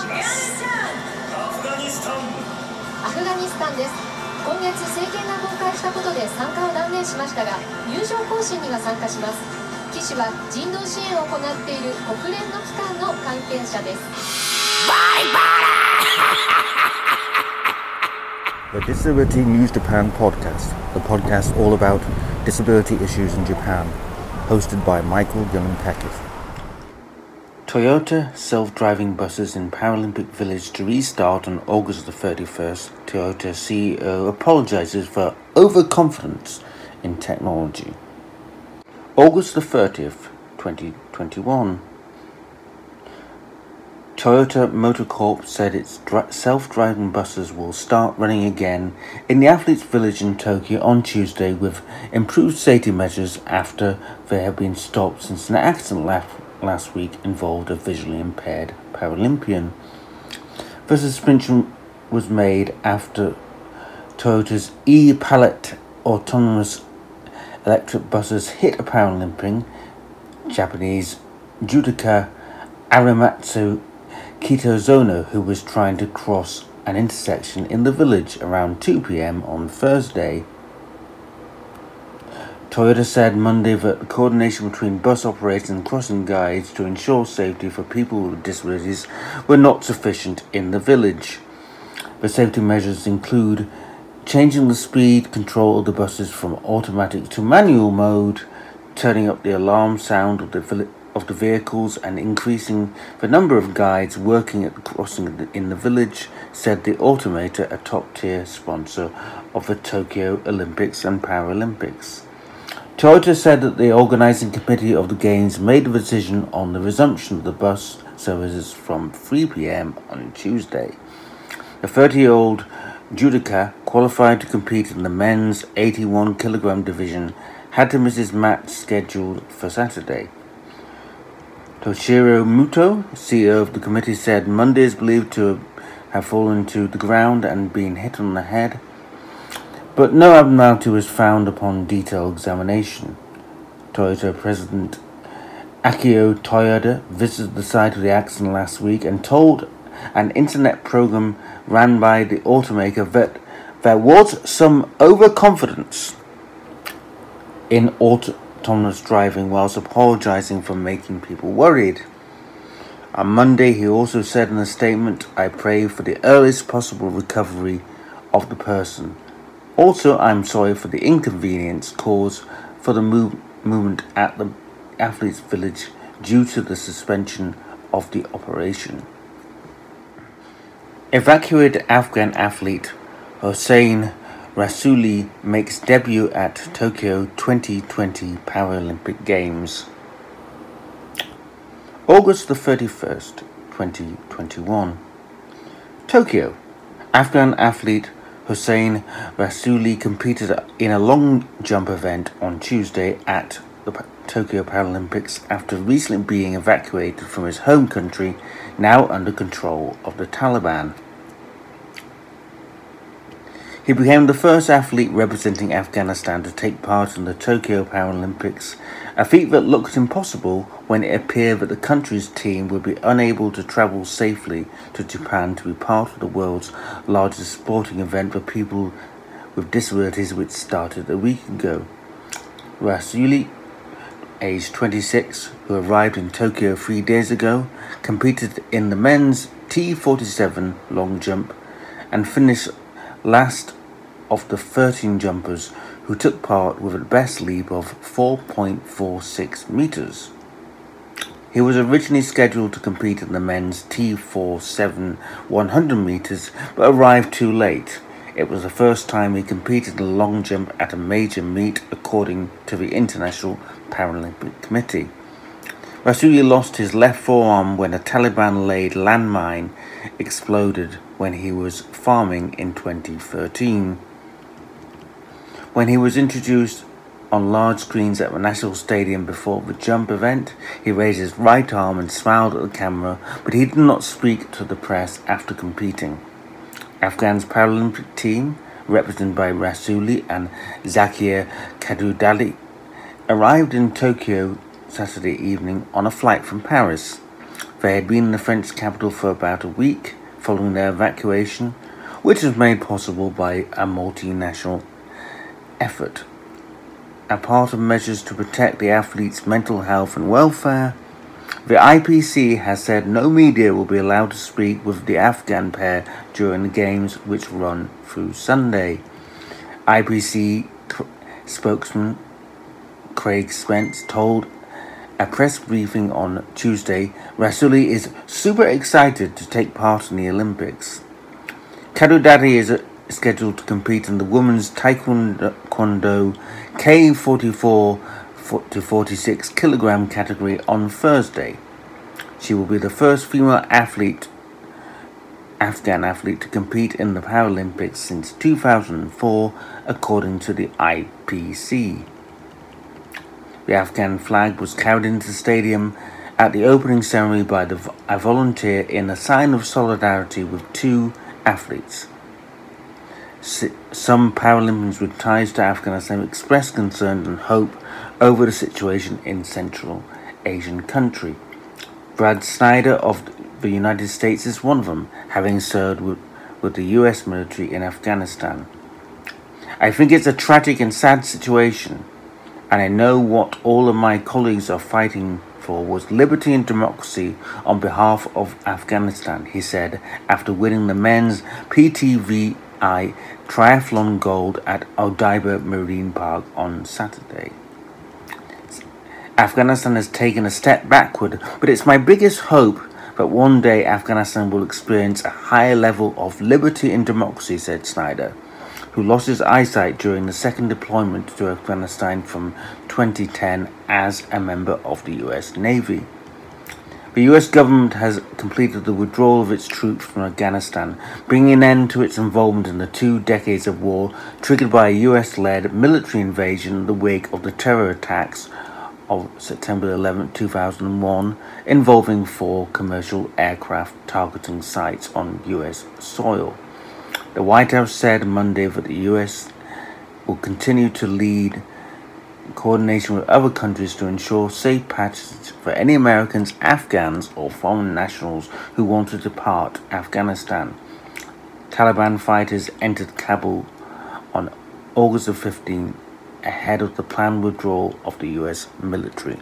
しますアフガニスタンアフガニスタンです今月政権が崩壊したことで参加を断念しましたが入場行進には参加します騎士は人道支援を行っている国連の機関の関係者ですバイバイ The Disability News Japan podcast, the podcast all about disability issues in Japan, hosted by Michael Gillenpackett. Toyota self-driving buses in Paralympic Village to restart on August the 31st. Toyota CEO apologizes for overconfidence in technology. August the 30th, 2021. Toyota Motor Corp said its self-driving buses will start running again in the athletes' village in Tokyo on Tuesday with improved safety measures after they have been stopped since an accident last last week involved a visually impaired Paralympian. The suspension was made after Toyota's e-Palette autonomous electric buses hit a Paralympian, Japanese judoka Aramitsu Kitazono, who was trying to cross an intersection in the village around 2 pm on Thursday. Toyota said Monday that coordination between bus operators and crossing guides to ensure safety for people with disabilities were not sufficient in the village. The safety measures include changing the speed control of the buses from automatic to manual mode, turning up the alarm sound of the of the vehicles and increasing the number of guides working at the crossing in the village, said the automaker, a top tier sponsor of the Tokyo Olympics and Paralympics. Toyota said that the organising committee of the Games made a decision on the resumption of the bus services from 3 pm on Tuesday. The 30 year old judoka qualified to compete in the men's 81 kg division had to miss his match scheduled for Saturday. Toshiro Muto, CEO of the committee, said Monday is believed to have fallen to the ground and been hit on the head but no abnormality was found upon detailed examination. Toyota President Akio Toyoda visited the site of the accident last week and told an internet program ran by the automaker that there was some overconfidence in autonomous driving whilst apologizing for making people worried. On Monday, he also said in a statement, I pray for the earliest possible recovery of the person also, I'm sorry for the inconvenience caused for the move- movement at the athletes' village due to the suspension of the operation. Evacuated Afghan athlete Hossein Rasuli makes debut at Tokyo 2020 Paralympic Games. August the 31st, 2021. Tokyo. Afghan athlete Hossein Rasuli competed in a long jump event on Tuesday at the Tokyo Paralympics after recently being evacuated from his home country, now under control of the Taliban. He became the first athlete representing Afghanistan to take part in the Tokyo Paralympics, a feat that looked impossible when it appeared that the country's team would be unable to travel safely to Japan to be part of the world's largest sporting event for people with disabilities, which started a week ago. Rasuli, aged 26, who arrived in Tokyo three days ago, competed in the men's T47 long jump and finished last of the 13 jumpers who took part with a best leap of 4.46 meters. He was originally scheduled to compete in the men's T47 100 meters but arrived too late. It was the first time he competed in long jump at a major meet according to the International Paralympic Committee. Rasuli lost his left forearm when a Taliban laid landmine exploded when he was farming in 2013. When he was introduced on large screens at the National Stadium before the jump event, he raised his right arm and smiled at the camera, but he did not speak to the press after competing. Afghan's Paralympic team, represented by Rasuli and Zakia Khudadadi, arrived in Tokyo Saturday evening on a flight from Paris. They had been in the French capital for about a week following their evacuation, which was made possible by a multinational effort. A part of measures to protect the athletes' mental health and welfare, the IPC has said no media will be allowed to speak with the Afghan pair during the games which run through Sunday. IPC spokesman Craig Spence told a press briefing on Tuesday, Rasuli is super excited to take part in the Olympics. Khudadadi is scheduled to compete in the women's Taekwondo K44 to 46 kilogram category on Thursday. She will be the first female athlete, Afghan athlete, to compete in the Paralympics since 2004, according to the IPC. The Afghan flag was carried into the stadium at the opening ceremony by the, a volunteer in a sign of solidarity with two athletes. Some Paralympians with ties to Afghanistan expressed concern and hope over the situation in Central Asian country. Brad Snyder of the United States is one of them, having served with, with the US military in Afghanistan. I think it's a tragic and sad situation and I know what all of my colleagues are fighting for was liberty and democracy on behalf of Afghanistan, he said after winning the men's PTVI triathlon gold at Odaiba Marine Park on Saturday. Afghanistan has taken a step backward, but it's my biggest hope that one day Afghanistan will experience a higher level of liberty and democracy, said Snyder who lost his eyesight during the second deployment to Afghanistan from 2010 as a member of the US Navy. The US government has completed the withdrawal of its troops from Afghanistan, bringing an end to its involvement in the two decades of war triggered by a US led military invasion in the wake of the terror attacks of September 11, 2001, involving four commercial aircraft targeting sites on US soil. The White House said Monday that the U.S. will continue to lead coordination with other countries to ensure safe passage for any Americans, Afghans, or foreign nationals who want to depart Afghanistan. Taliban fighters entered Kabul on August 15 ahead of the planned withdrawal of the U.S. military.